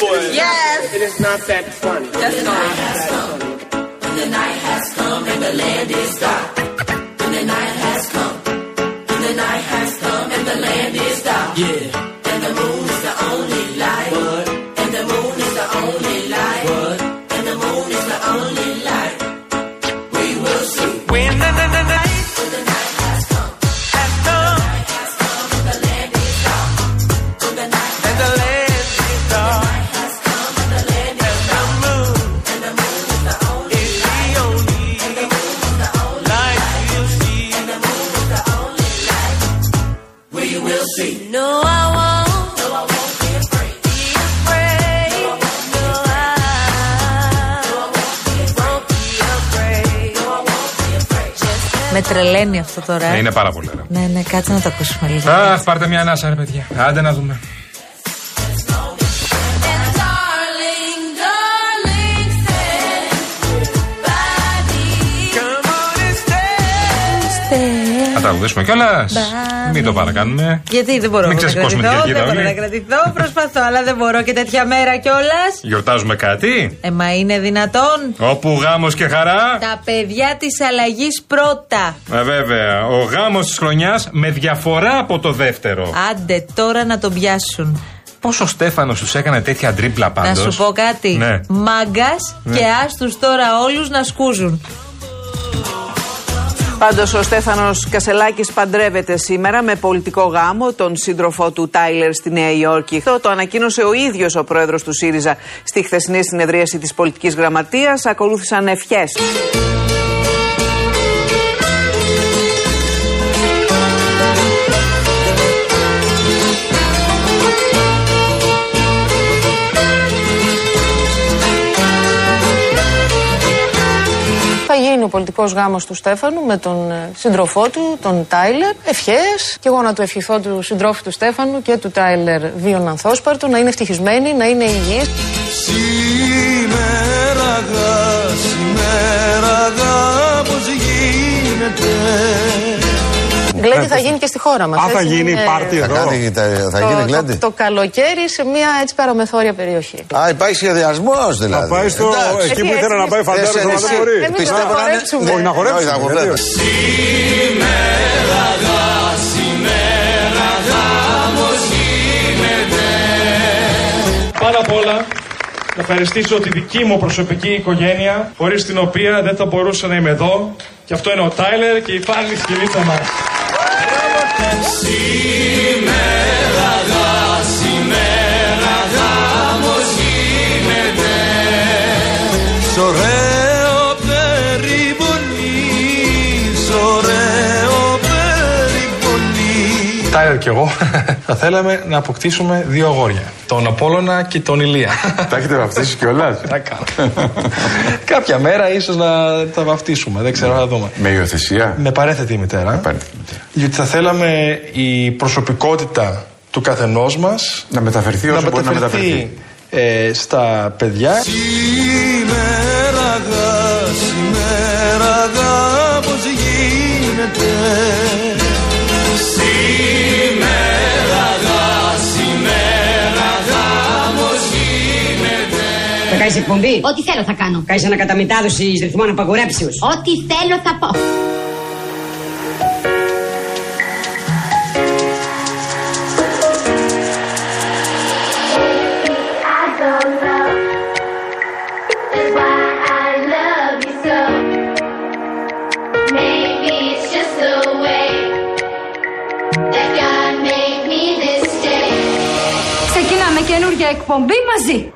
boys. Yes. It is not that funny. That's not. The night has come and the land is dark. And the night has come. And the night has come and the land is dark. Yeah. And the moon Με τρελαίνει αυτό τώρα. ε. Είναι πάρα πολύ ωραίο. Ναι, ναι, κάτσε να το ακούσουμε λίγο. Αχ, πάρτε μια ανάσα, ρε παιδιά. Άντε να δούμε. Τραγουδήσουμε κιόλας. Μην το παρακάνουμε. Γιατί δεν μπορώ Μην να ξεσηκώσουμε κρατηθώ, την κερκίδα δεν μπορώ όλοι. να κρατηθώ, προσπαθώ, αλλά δεν μπορώ και τέτοια μέρα κιόλας. Γιορτάζουμε κάτι; Ε, μα είναι δυνατόν. Όπου γάμος και χαρά. Τα παιδιά της αλλαγής πρώτα. Ε, βέβαια. Ο γάμος της χρονιάς με διαφορά από το δεύτερο. Άντε τώρα να τον πιάσουν. Πώς ο Στέφανος τους έκανε τέτοια τρίπλα πάντως. Να σου πω κάτι. Ναι. Μάγκας και άστους τώρα όλους να σκούζουν. Πάντως, ο Στέφανος Κασελάκης παντρεύεται σήμερα με πολιτικό γάμο τον σύντροφό του Τάιλερ στη Νέα Υόρκη. Αυτό το ανακοίνωσε ο ίδιος ο πρόεδρος του ΣΥΡΙΖΑ στη χθεσινή συνεδρίαση της πολιτικής γραμματείας. Ακολούθησαν ευχές. Ο πολιτικός γάμος του Στέφανου με τον ε, σύντροφό του, τον Τάιλερ. Ευχέ. Και εγώ να του ευχηθώ του συντρόφου του Στέφανου και του Τάιλερ βίων ανθόσπαρτου, να είναι ευτυχισμένοι, να είναι υγιείς. Σήμερα γα, σήμερα γα, πώς γίνεται. Γκλέντι θα γίνει και στη χώρα μας. Α, θα γίνει πάρτι Θα, εδώ. κάνει, θα, θα το, γίνει το, γλέντι. το καλοκαίρι σε μια έτσι παραμεθόρια περιοχή. Α, υπάρχει σχεδιασμός δηλαδή. Θα πάει στο. Εντάξει. Εκεί που Έτσι, ήθελε να έτσι. πάει φαντάρο, Εσύ, αλλά εσύ. δεν μπορεί. Εμείς Πιστεύω να να είναι- χορέψουμε. Όχι, να χορέψουμε. Όχι, θα γιατί- χορέψουμε. Σήμερα γα, σήμερα γάμος γίνεται. Πάνω απ' όλα, να ευχαριστήσω τη δική μου προσωπική οικογένεια, χωρίς την οποία δεν θα μπορούσα να είμαι εδώ. Και αυτό είναι ο Τάιλερ και η Φάνη Σκυλίτσα μας. Σήμερα γα, σήμερα γάμος γίνεται. Σ' περιπονί. Τάιλερ και εγώ θα θέλαμε να αποκτήσουμε δύο αγόρια. Τον Απόλλωνα και τον Ηλία. Τα έχετε βαφτίσει κιόλας. Να κάνω. Κάποια μέρα ίσως να τα βαφτίσουμε, δεν ξέρω, θα δούμε. Με υιοθεσία. Με παρέθετη η μητέρα. Παρέθετη μητέρα. Γιατί θα θέλαμε η προσωπικότητα του καθενός μας Να μεταφερθεί όσο μπορεί να μεταφερθεί. ε, στα παιδιά. Σήμερα γα, σήμερα γα, κάνεις εκπομπή; Ό,τι θέλω θα κάνω. Κάνεις ανακαταμετάδοση ρυθμών απαγορέψεως. Ό,τι θέλω θα πω. Ξεκινάμε καινούργια εκπομπή μαζί.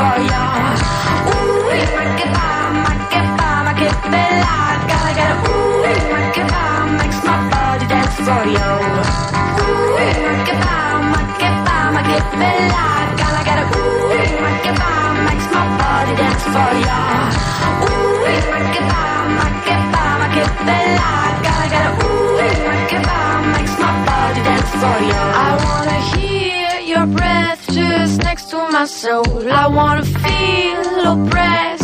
for ya. Ooh, you make it bomb, make it bomb, make it alive. Gotta get it. Ooh, you make it bomb, makes my body dance for you. Ooh, you make it bomb, make it bomb, make it alive. Gotta get it. Ooh, you make it bomb, makes my body dance for ya. Ooh, you make it bomb, make it bomb, make it alive. Gotta get it. Ooh, you make it bomb, makes my body dance for you. I wanna hear your breath just. now my soul. I wanna feel oppressed.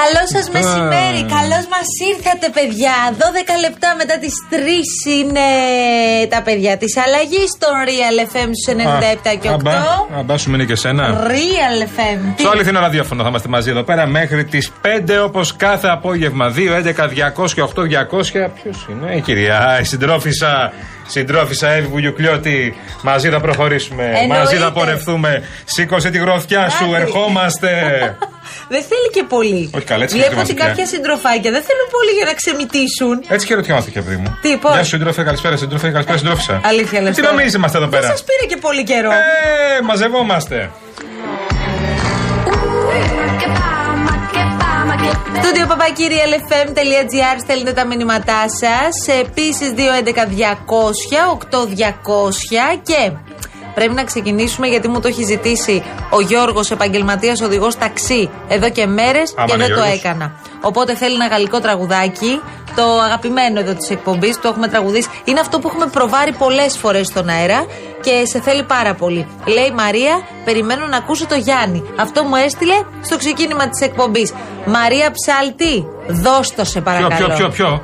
Καλό σας μεσημέρι, καλώς μας ήρθατε, παιδιά. 12 λεπτά μετά τις 3 είναι τα παιδιά της αλλαγής στο Real FM στους 97 και 8. Αμπά, αμπά σου μείνει και σένα. Real FM. Τι- Στο αληθινό ραδιόφωνο θα είμαστε μαζί εδώ πέρα μέχρι τις 5 όπως κάθε απόγευμα. 2, 11, 200 και 8, 200. Ποιος είναι, η κυρία, η συντρόφισσα. Συντρόφισσα Εύη Βουγιουκλιώτη, μαζί θα προχωρήσουμε. Εννοείται. Μαζί θα πορευτούμε. Σήκωσε τη γροθιά σου, Άντε. ερχόμαστε. Δεν θέλει και πολύ. Όχι, καλά, έτσι Βλέπω χαιρετιόμαστε ότι πια. κάποια συντροφάκια δεν θέλουν πολύ για να ξεμητήσουν. Έτσι χαιρετιόμαστε και παιδί μου. Τι, πώς; Γεια σου, σύντροφε, καλησπέρα, σύντροφε, καλησπέρα, συντρόφισσα. Αλήθεια λες Τι τώρα. νομίζεις είμαστε εδώ Δεν πέρα; σας πήρε και πολύ καιρό. Ε, μαζευόμαστε. Στούντιο παπακύριαλfm.gr στέλνετε τα μηνύματά σας. Επίσης 211-200-8200 και πρέπει να ξεκινήσουμε γιατί μου το έχει ζητήσει ο Γιώργος, επαγγελματίας οδηγός ταξί, εδώ και μέρες Άμα και είναι δεν το Γιώργος. έκανα. Οπότε θέλει ένα γαλλικό τραγουδάκι, το αγαπημένο εδώ της εκπομπής, το έχουμε τραγουδήσει. Είναι αυτό που έχουμε προβάρει πολλές φορές στον αέρα και σε θέλει πάρα πολύ. Λέει Μαρία, περιμένω να ακούσω το Γιάννη. Αυτό μου έστειλε στο ξεκίνημα της εκπομπής. Μαρία Ψάλτη, δώσ' το σε Ποιο, παρακαλώ. ποιο, ποιο, ποιο;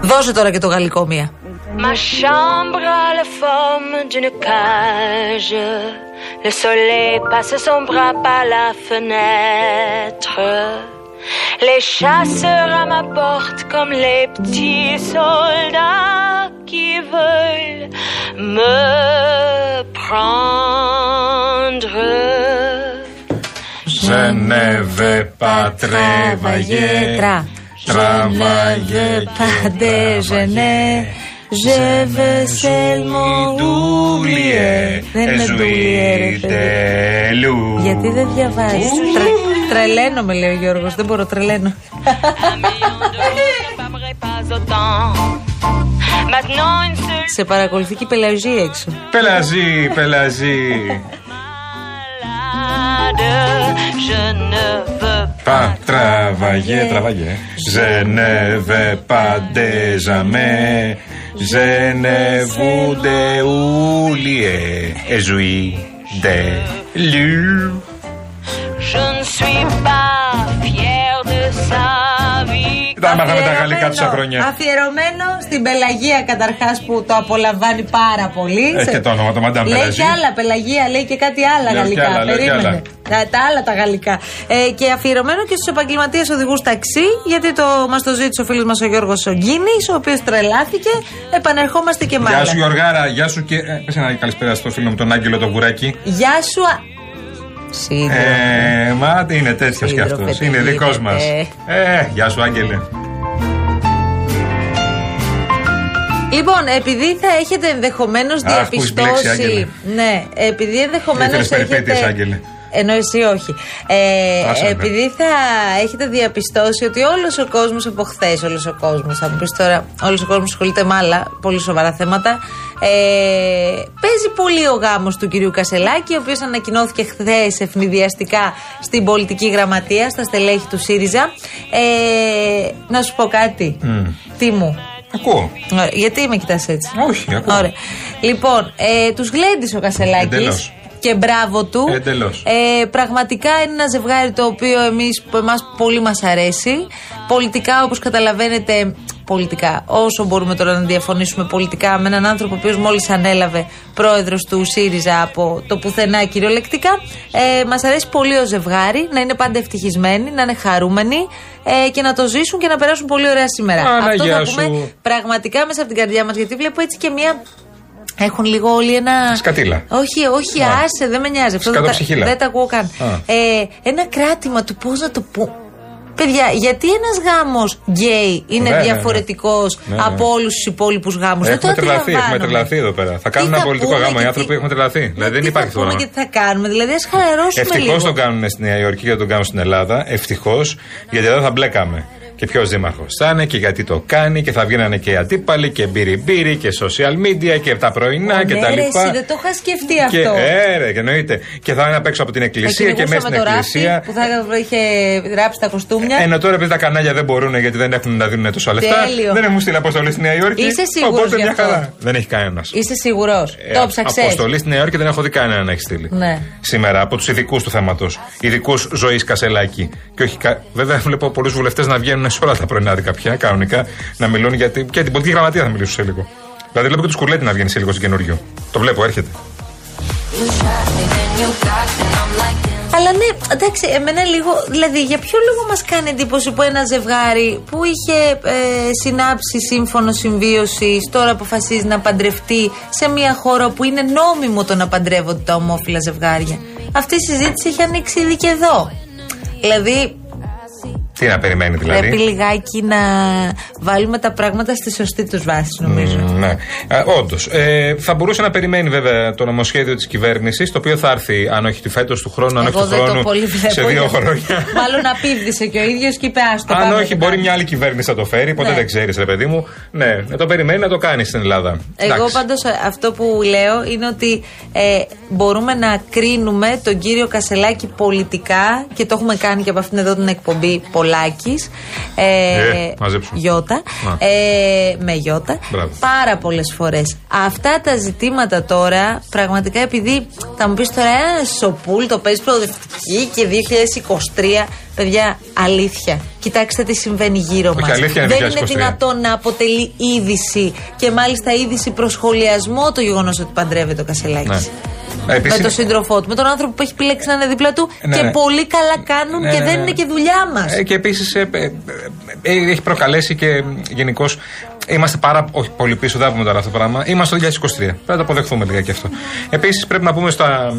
Δώσε τώρα και το γαλλικό μία. Ma chambre a la forme d'une cage. Le soleil passe son bras par la fenêtre. Les chasseurs à ma porte comme les petits soldats qui veulent me prendre. Je ne veux pas travailler. Tra. Travailler. pas déjeuner. Je veux seulement oublier. Δεν είναι ντουλιέ, ρε παιδί. Γιατί δεν διαβάζεις. Τρε, τρελαίνομαι, λέει ο Γιώργος. Δεν μπορώ, τρελαίνω. Pas autant. Maintenant une seule Σε παρακολουθεί και η Πελαζή έξω. Πελαζί, πελαζί. Je ne veux Pas travailler, travailler. Je ne veux pas déjamais. Je ne voudrais oublier. Et jouir de l'eau. Je ne suis pas fier de vie. Τα μάθαμε τα γαλλικά τους χρόνια. Αφιερωμένο στην Πελαγία καταρχάς που το απολαμβάνει πάρα πολύ. Έχει Σε- και το όνομα, το Madame Λέει Πελαζή. και άλλα Πελαγία, λέει και κάτι άλλα Λέω και γαλλικά. άλλα, λέω και Περίμενε. άλλα. Τα, τα άλλα τα γαλλικά. Ε, και αφιερωμένο και στους επαγγελματίες οδηγούς ταξί, γιατί το, μας το ζήτησε ο φίλος μας ο Γιώργος Σογκίνη, ο οποίος τρελάθηκε. Επανερχόμαστε και Γεια μάλλον. σου Γιωργάρα, γεια σου και. Ε, πες ένα καλησπέρα στο φίλο μου τον Άγγελο τον Βουράκη. Γεια σου. Α- Σύντροφε. Ε, μα είναι τέτοιος κι αυτός. Σύντροφε, Είναι τι δικός γίνεται. μα. Ε, γεια σου Άγγελε. Λοιπόν, επειδή θα έχετε ενδεχομένως Αχ, που έχεις μπλέξει, διαπιστώσει. Άγγελε. Ναι, επειδή ενδεχομένως Ήθελες περιπέτειες, έχετε. Άγγελε. Ενώ εσύ όχι. Ε, Άσε με. επειδή θα έχετε διαπιστώσει ότι όλος ο κόσμος από χθες, όλος ο κόσμος, θα μου πεις τώρα, όλος ο κόσμος ασχολείται με άλλα πολύ σοβαρά θέματα. Ε, παίζει πολύ ο γάμος του κυρίου Κασελάκη, ο οποίος ανακοινώθηκε χθες ευνηδιαστικά στην πολιτική γραμματεία, στα στελέχη του ΣΥΡΙΖΑ. Ε, να σου πω κάτι. Τι μου; Ακούω. Ωραία, γιατί με κοιτάς έτσι; Όχι, ακούω. Ωραία. Λοιπόν, ε, τους γλέντει ο Κασελάκης. Εντελώς. Και μπράβο του. Εντελώς. Ε, πραγματικά είναι ένα ζευγάρι το οποίο εμείς, εμάς πολύ μας αρέσει. Πολιτικά, όπως καταλαβαίνετε, πολιτικά, όσο μπορούμε τώρα να διαφωνήσουμε πολιτικά με έναν άνθρωπο ο οποίος μόλις ανέλαβε πρόεδρος του ΣΥΡΙΖΑ από το πουθενά κυριολεκτικά, ε, μας αρέσει πολύ ο ζευγάρι, να είναι πάντα ευτυχισμένοι, να είναι χαρούμενοι ε, και να το ζήσουν και να περάσουν πολύ ωραία σήμερα. Αυτό Παναγιά θα σου. πούμε πραγματικά μέσα από την καρδιά μας, γιατί βλέπω έτσι και μία... Έχουν λίγο όλοι ένα. Σκατήλα. Όχι, όχι, Α. άσε, δεν με νοιάζει. Αυτό δεν τα, Σκατοψυχίλα. δεν τα ακούω καν. Α. Ε, ένα κράτημα του πώς να το πω; Παιδιά, γιατί ένας γάμος γκέι είναι Ναι, ναι, ναι. διαφορετικός Ναι, ναι. από όλους τους υπόλοιπους γάμους; Δεν το Έχουμε τρελαθεί, έχουμε αντιλαμβάνομαι. τρελαθεί εδώ πέρα. Θα κάνουν Τι ένα θα πολιτικό πούμε γάμο. και Οι τι- άνθρωποι έχουμε τρελαθεί. Δηλαδή δεν Τι υπάρχει θα πούμε αυτό. και τι θα κάνουμε; Δηλαδή, ας χαλαρώσουμε Ευτυχώς λίγο. το κάνουν στη Νέα Υόρκη και δεν το κάνουν στην Ελλάδα. Ευτυχώς, γιατί εδώ θα μπλέκαμε. Και ποιος δήμαρχος θα είναι και γιατί το κάνει και θα βγαίνανε και αντίπαλοι και μπύρι και social media και τα πρωινά και ναι, τα ρε, λοιπά. εσύ, δεν το είχα σκεφτεί Και, αυτό. ε, ρε, και εννοείται. Και θα είναι απ' έξω από την εκκλησία και Κυνηγούσαμε μέσα στην το ράφι εκκλησία. Που θα είχε γράψει τα κοστούμια. Ενώ τώρα επειδή τα κανάλια δεν μπορούν γιατί δεν έχουν να δίνουν τόσα λεφτά. Τέλειο. Δεν έχουν στείλει αποστολή στη Νέα Υόρκη. Είσαι σίγουρος Οπότε γι' μια αυτό; χαρά. Δεν έχει κανένας. Είσαι σίγουρος. το ψαξε. Αποστολή στη Νέα Υόρκη δεν έχω δει κανένα να έχει στείλει. Ναι. Σήμερα από τους ειδικούς του θέματος. Ειδικούς ζωής Κασελάκη. Και όχι, κα- βέβαια βλέπω πολλούς βουλευτές να βγαίνουν σε όλα τα πρωινάδικα πια κανονικά να μιλούν γιατί. και την πολιτική γραμματεία θα μιλήσουν σε λίγο. Δηλαδή βλέπω και του Κουρλέτη να βγαίνει σε λίγο στην καινούριο. Το βλέπω, έρχεται. Αλλά ναι, εντάξει, εμένα λίγο. Δηλαδή, για ποιο λόγο μας κάνει εντύπωση που ένα ζευγάρι που είχε ε, συνάψει σύμφωνο συμβίωση τώρα αποφασίζει να παντρευτεί σε μια χώρα που είναι νόμιμο το να παντρεύονται τα ομόφυλα ζευγάρια; Αυτή η συζήτηση έχει ανοίξει ήδη και εδώ. Δηλαδή, Τι να περιμένει δηλαδή; πρέπει λιγάκι να βάλουμε τα πράγματα στη σωστή τους βάση, νομίζω. Μ, Ναι, όντως. Ε, θα μπορούσε να περιμένει βέβαια το νομοσχέδιο της κυβέρνησης, το οποίο θα έρθει, αν όχι τη φέτος του χρόνου, αν όχι Εγώ του δεν το χρόνου, πολύ βλέπω. σε δύο γιατί- χρόνια. Μάλλον απίβδησε και ο ίδιος και είπε άστο. Αν πάμε όχι, και μπορεί πάμε». μια άλλη κυβέρνηση να το φέρει, ποτέ Ναι. δεν ξέρεις, ρε παιδί μου. Ναι, να το περιμένει να το κάνει στην Ελλάδα. Εγώ Εντάξει. πάντως αυτό που λέω είναι ότι ε, μπορούμε να κρίνουμε τον κύριο Κασελάκη πολιτικά και το έχουμε κάνει και από αυτήν εδώ την εκπομπή Πολάκη. Ε, Ε, μαζέψου. Γιώτα. Α. Ε, με Γιώτα. Μπράβο. Πάρα πολλές φορές. Αυτά τα ζητήματα τώρα, πραγματικά επειδή θα μου πεις τώρα, ένα σοπούλ το παίζεις προοδευτική και 2023. Παιδιά, αλήθεια. Κοιτάξτε τι συμβαίνει γύρω Όχι, μας. αλήθεια είναι Δεν 2023. είναι δυνατόν να αποτελεί είδηση και μάλιστα είδηση προς σχολιασμό το γεγονός ότι παντρεύεται ο Κασελάκης. Ναι. Ε, επίσης Με τον είναι- σύντροφό του, με τον άνθρωπο που έχει επιλέξει να είναι δίπλα του Ναι, και ναι. πολύ καλά κάνουν Ναι, και ναι, δεν ναι. είναι και δουλειά μας. Ε, και επίσης έχει προκαλέσει και γενικώς. Είμαστε πάρα όχι πολύ πίσω, δεν θα πούμε τώρα αυτό το πράγμα. Είμαστε το 2023. Πρέπει να το αποδεχθούμε λίγα και αυτό. Επίσης πρέπει να πούμε στα,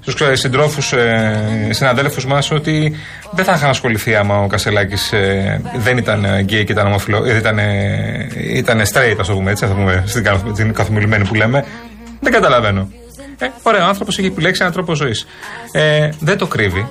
στους συντρόφους, ε, συναδέλφους μας, ότι δεν θα είχαν ασχοληθεί άμα ο Κασελάκης ε, δεν ήταν γκέι και ήταν ομοφυλό, ε, ήταν, ε, ήταν straight, ας το πούμε έτσι, θα το πούμε στην, καθ- την καθομιλημένη που λέμε. Δεν καταλαβαίνω. Ε, ωραία, ο άνθρωπος έχει επιλέξει έναν τρόπο ζωής. Ε, δεν το κρύβει.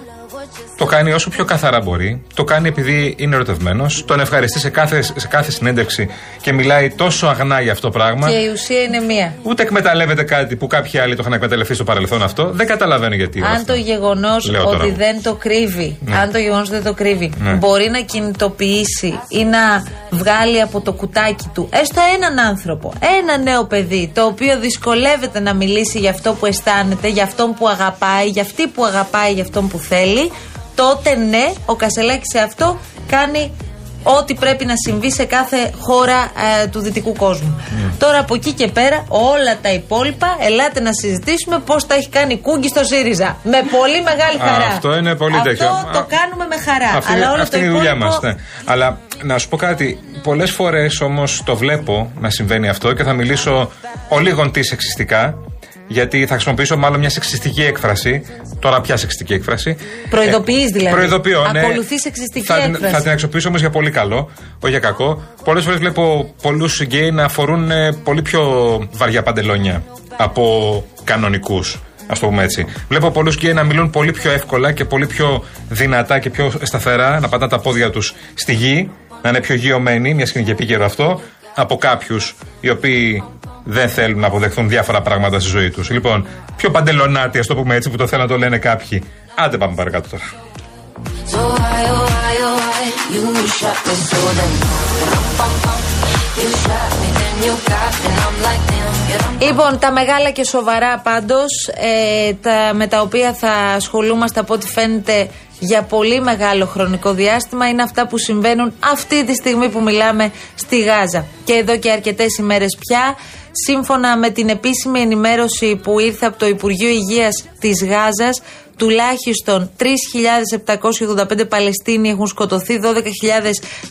Το κάνει όσο πιο καθαρά μπορεί. Το κάνει επειδή είναι ερωτευμένος. Τον ευχαριστεί σε κάθε, σε κάθε συνέντευξη και μιλάει τόσο αγνά για αυτό το πράγμα. Και η ουσία είναι μία. Ούτε εκμεταλλεύεται κάτι που κάποιοι άλλοι το είχαν εκμεταλλευτεί στο παρελθόν αυτό. Δεν καταλαβαίνω γιατί. είναι Αν αυτό. το γεγονός Λέω τώρα. ότι δεν το κρύβει, Ναι. αν το γεγονός δεν το κρύβει, Ναι. μπορεί να κινητοποιήσει ή να βγάλει από το κουτάκι του έστω έναν άνθρωπο, ένα νέο παιδί, το οποίο δυσκολεύεται να μιλήσει για αυτό που αισθάνεται, για αυτόν που αγαπάει, για αυτή που αγαπάει, για αυτόν που θέλει, τότε ναι, ο Κασελάκης σε αυτό κάνει ό,τι πρέπει να συμβεί σε κάθε χώρα ε, του δυτικού κόσμου. Ναι. Τώρα από εκεί και πέρα, όλα τα υπόλοιπα, ελάτε να συζητήσουμε πώς τα έχει κάνει κούγκι στο ΣΥΡΙΖΑ. Με πολύ μεγάλη Α, χαρά. αυτό είναι πολύ αυτό τέτοιο. το Α, κάνουμε με χαρά. Αυτή, Αλλά είναι, όλο αυτή το είναι η δουλειά υπόλοιπο- μας. Ναι. Αλλά να σου πω κάτι. Πολλές φορές όμως το βλέπω να συμβαίνει αυτό και θα μιλήσω ολίγον τι σεξιστικά. Γιατί θα χρησιμοποιήσω μάλλον μια σεξιστική έκφραση. Τώρα, ποια σεξιστική έκφραση. Προειδοποιείς Ε, δηλαδή. Προειδοποιώ, ναι. Ακολουθείς σεξιστική θα, την- έκφραση. Θα την αξιοποιήσω όμως για πολύ καλό, όχι για κακό. Πολλές φορές βλέπω πολλούς γκέι να φορούν ε, πολύ πιο βαριά παντελόνια από κανονικούς. Ας το πούμε έτσι. Βλέπω πολλούς γκέι να μιλούν πολύ πιο εύκολα και πολύ πιο δυνατά και πιο σταθερά, να πατάνε τα πόδια τους στη γη, να είναι πιο γειωμένοι, μια και είναι και επίκαιρο αυτό, από κάποιους οι οποίοι δεν θέλουν να αποδεχθούν διάφορα πράγματα στη ζωή τους. Λοιπόν, πιο παντελονάτι, ας το πούμε έτσι, που το θέλουν να το λένε κάποιοι. Άντε πάμε παρακάτω τώρα. So why, oh why, oh why you shot me so damn You shot me, then you got me, and I'm like damn, get Λοιπόν, τα μεγάλα και σοβαρά πάντως, ε, τα, με τα οποία θα ασχολούμαστε από ό,τι φαίνεται για πολύ μεγάλο χρονικό διάστημα είναι αυτά που συμβαίνουν αυτή τη στιγμή που μιλάμε στη Γάζα. Και εδώ και αρκετές ημέρες πια, σύμφωνα με την επίσημη ενημέρωση που ήρθε από το Υπουργείο Υγείας της Γάζας, τουλάχιστον 3.785 Παλαιστίνοι έχουν σκοτωθεί,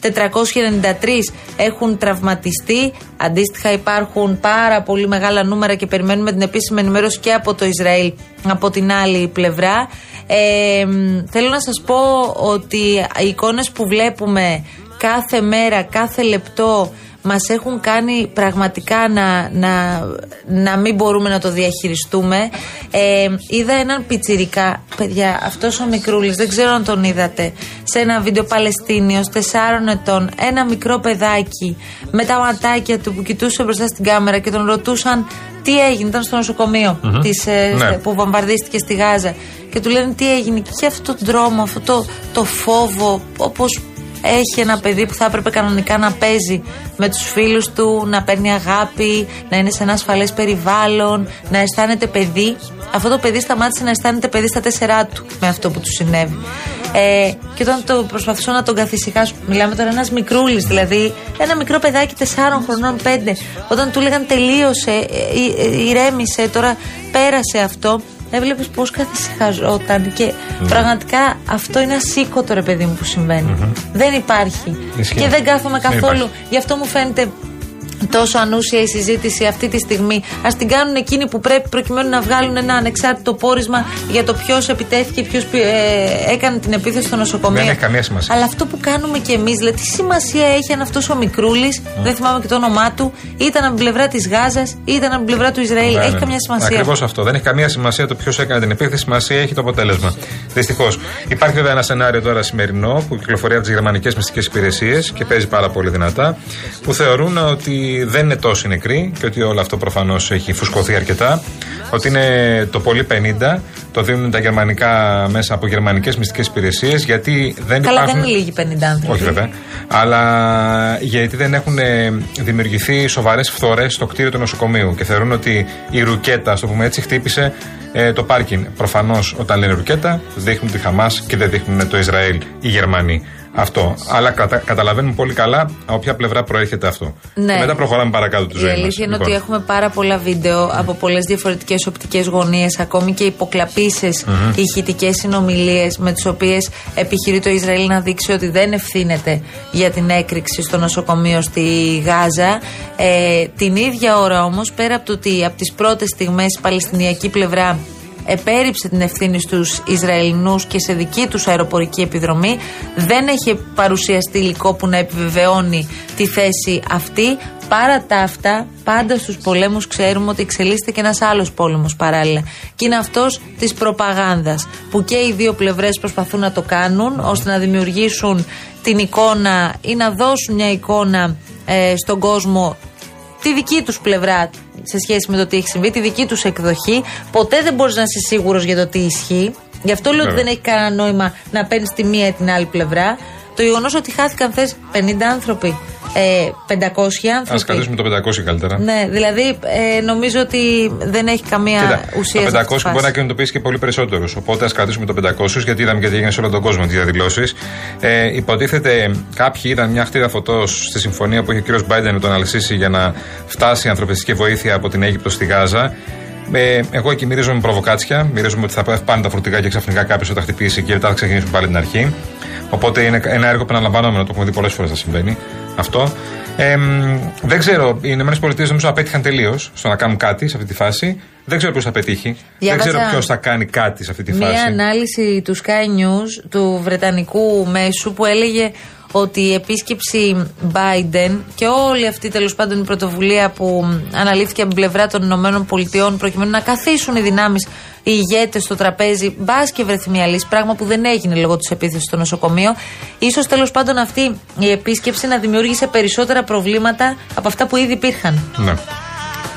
12.493 έχουν τραυματιστεί. Αντίστοιχα υπάρχουν πάρα πολύ μεγάλα νούμερα και περιμένουμε την επίσημη ενημέρωση και από το Ισραήλ από την άλλη πλευρά. Ε, μ, θέλω να σας πω ότι οι εικόνες που βλέπουμε κάθε μέρα, κάθε λεπτό μας έχουν κάνει πραγματικά να, να, να μην μπορούμε να το διαχειριστούμε. Ε, είδα έναν πιτσιρικά, παιδιά, αυτός ο μικρούλης, δεν ξέρω αν τον είδατε, σε ένα βίντεο Παλαιστίνιος, 4 ετών, ένα μικρό παιδάκι με τα ματάκια του που κοιτούσε μπροστά στην κάμερα και τον ρωτούσαν τι έγινε, ήταν στο νοσοκομείο Μμμ. της, ε, Ναι. που βομβαρδίστηκε στη Γάζα. Και του λένε τι έγινε. Και είχε αυτό τον τρόμο, αυτό το, το φόβο, όπως έχει ένα παιδί που θα έπρεπε κανονικά να παίζει με τους φίλους του, να παίρνει αγάπη, να είναι σε ένα ασφαλές περιβάλλον, να αισθάνεται παιδί. Αυτό το παιδί σταμάτησε να αισθάνεται παιδί στα τέσσερά του με αυτό που του συνέβη. Ε, και όταν το προσπαθούσα να τον καθησυχάσω, μιλάμε τώρα ένας μικρούλης, δηλαδή ένα μικρό παιδάκι 4 χρονών, 5, όταν του έλεγαν τελείωσε, ε, ε, ηρέμησε, τώρα πέρασε αυτό, έβλεπε πώς καθησυχαζόταν και πραγματικά αυτό είναι ασήκωτο ρε παιδί μου που συμβαινει Δεν υπάρχει. Ισχύει. Και δεν κάθομαι Δεν καθόλου. υπάρχει. Γι' αυτό μου φαίνεται τόσο ανούσια η συζήτηση αυτή τη στιγμή. Α την κάνουν εκείνοι που πρέπει προκειμένου να βγάλουν ένα ανεξάρτητο πόρισμα για το ποιος επιτέθηκε, ποιος έκανε την επίθεση στο νοσοκομείο. Δεν έχει καμία σημασία. Αλλά αυτό που κάνουμε κι εμείς, δηλαδή, τι σημασία έχει αν αυτός ο μικρούλης, δεν θυμάμαι και το όνομά του, ήταν από την πλευρά της Γάζας, ήταν από την πλευρά του Ισραήλ. έχει καμία σημασία. Ακριβώς αυτό. Δεν έχει καμία σημασία το ποιος έκανε την επίθεση, σημασία έχει το αποτέλεσμα. Δυστυχώς. Υπάρχει βέβαια ένα σενάριο τώρα σημερινό που κυκλοφορεί από τις γερμανικές μυστικές υπηρεσίες και παίζει πάρα πολύ δυνατά, που θεωρούν ότι δεν είναι τόσοι νεκροί και ότι όλο αυτό προφανώς έχει φουσκωθεί αρκετά. Ότι είναι το πολύ 50, το δίνουν τα γερμανικά μέσα από γερμανικές μυστικές υπηρεσίες, γιατί δεν Καλά, υπάρχουν. δεν είναι λίγοι 50 άνθρωποι. Όχι βέβαια. Αλλά γιατί δεν έχουν ε, δημιουργηθεί σοβαρές φθορές στο κτίριο του νοσοκομείου και θεωρούν ότι η ρουκέτα, ας το πούμε έτσι, χτύπησε ε, το πάρκινγκ. Προφανώς όταν λένε ρουκέτα, δείχνουν τη Χαμάς και δεν δείχνουν το Ισραήλ οι Γερμανοί. Αυτό. Αλλά κατα, καταλαβαίνουμε πολύ καλά από ποια πλευρά προέρχεται αυτό. Ναι. Και μετά προχωράμε παρακάτω τη Η ζωή μας. αλήθεια είναι Λοιπόν. ότι έχουμε πάρα πολλά βίντεο από πολλές διαφορετικές οπτικές γωνίες, ακόμη και υποκλαπήσεις Μμμ. ηχητικές συνομιλίες με τις οποίες επιχειρεί το Ισραήλ να δείξει ότι δεν ευθύνεται για την έκρηξη στο νοσοκομείο στη Γάζα. Ε, την ίδια ώρα όμως, πέρα από το ότι από τις πρώτες στιγμές η Παλαιστινιακή πλευρά επέριψε την ευθύνη στους Ισραηλινούς και σε δική τους αεροπορική επιδρομή δεν έχει παρουσιαστεί υλικό που να επιβεβαιώνει τη θέση αυτή. Παρά τα αυτά πάντα στους πολέμους ξέρουμε ότι εξελίσσεται και ένας άλλος πόλεμος παράλληλα. Και είναι αυτός της προπαγάνδας που και οι δύο πλευρές προσπαθούν να το κάνουν ώστε να δημιουργήσουν την εικόνα ή να δώσουν μια εικόνα ε, στον κόσμο τη δική τους πλευρά σε σχέση με το τι έχει συμβεί, τη δική τους εκδοχή. Ποτέ δεν μπορείς να είσαι σίγουρος για το τι ισχύει. Γι' αυτό λέω ότι Βέβαια. δεν έχει κανένα νόημα να παίρνεις τη μία ή την άλλη πλευρά. Το γεγονός ότι χάθηκαν χθες 50 άνθρωποι, ε, 500 Α άνθρωποι. κρατήσουμε το 500 καλύτερα. Ναι, δηλαδή ε, νομίζω ότι δεν έχει καμία Κοίτα, ουσία. σε το αυτή 500 τη μπορεί να φάση. κινητοποιήσει και πολύ περισσότερους. Οπότε ας κρατήσουμε το 500, γιατί είδαμε και τι έγινε σε όλο τον κόσμο τις διαδηλώσεις. Ε, υποτίθεται κάποιοι είδαν μια χτίδα φωτός στη συμφωνία που είχε ο κύριος Μπάιντεν με τον Αλσίση για να φτάσει η ανθρωπιστική βοήθεια από την Αίγυπτο στη Γάζα. Ε, εγώ εκεί μυρίζομαι προβοκάτσια. Μυρίζομαι ότι θα πάνε τα φορτηγά και ξαφνικά κάποιος θα τα χτυπήσει και μετά θα ξεκινήσουμε πάλι την αρχή. Οπότε είναι ένα έργο επαναλαμβανόμενο, το έχουμε δει πολλές φορές να συμβαίνει αυτό. Ε, μ, δεν ξέρω, οι ΗΠΑ νομίζω απέτυχαν τελείως στο να κάνουν κάτι σε αυτή τη φάση. Δεν ξέρω ποιος θα πετύχει. Διάβαζα Δεν ξέρω ποιος θα κάνει κάτι σε αυτή τη Μία φάση. ανάλυση του Sky News, του Βρετανικού μέσου, που έλεγε ότι η επίσκεψη Biden και όλη αυτή τέλος πάντων η πρωτοβουλία που αναλύθηκε από την πλευρά των Ηνωμένων Πολιτειών προκειμένου να καθίσουν οι δυνάμεις, οι ηγέτες στο τραπέζι, μπας και βρεθεί μια λύση, πράγμα που δεν έγινε λόγω της επίθεσης στο νοσοκομείο. σω τέλος πάντων αυτή η επίσκεψη να δημιούργησε περισσότερα προβλήματα από αυτά που ήδη υπήρχαν. Ναι.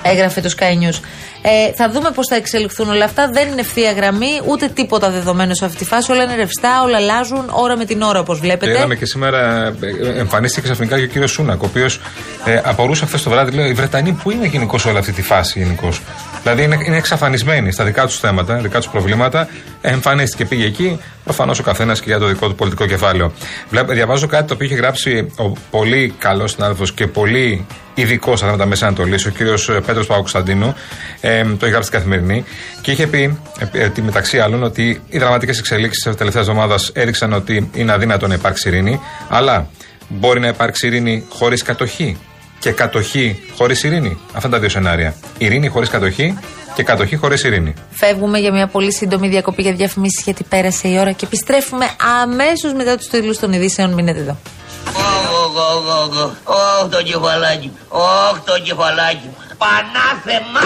Έγραφε το Sky News. Ε, θα δούμε πώς θα εξελιχθούν όλα αυτά. Δεν είναι ευθεία γραμμή, ούτε τίποτα δεδομένο σε αυτή τη φάση. Όλα είναι ρευστά, όλα αλλάζουν ώρα με την ώρα, όπως Και βλέπετε. είδαμε και σήμερα, ε, ε, εμφανίστηκε ξαφνικά και ο κύριος Σούνακ, ο οποίος ε, απορούσε χθες το βράδυ, λέει: Οι Βρετανοί που είναι γενικώς σε όλη αυτή τη φάση γενικώς; Δηλαδή είναι, είναι εξαφανισμένοι στα δικά τους θέματα, δικά τους προβλήματα. Ε, εμφανίστηκε, πήγε εκεί. Προφανώς ο καθένας και για το δικό του πολιτικό κεφάλαιο. Βλέπω, διαβάζω κάτι το οποίο είχε γράψει ο πολύ καλός συνάδελφος και πολύ ειδικό στα θέματα Μέση Ανατολή, ο κύριος Πέτρος Παπακουσταντίνου. Ε, το είχε γράψει στην καθημερινή. Και είχε πει, ε, ε, μεταξύ άλλων, ότι οι δραματικές εξελίξεις της τελευταίας εβδομάδας έδειξαν ότι είναι αδύνατο να υπάρξει ειρήνη. Αλλά μπορεί να υπάρξει ειρήνη χωρίς κατοχή και κατοχή χωρί ειρήνη. Αυτά είναι τα δύο σενάρια. Ειρήνη χωρί κατοχή και κατοχή χωρί ειρήνη. Φεύγουμε για μια πολύ σύντομη διακοπή για διαφημίσει, γιατί πέρασε η ώρα και επιστρέφουμε αμέσω μετά του τίτλου των ειδήσεων. Μείνετε εδώ. Ωχ, το κεφαλάκι μου. Ωχ, το κεφαλάκι μου. Πανάθεμα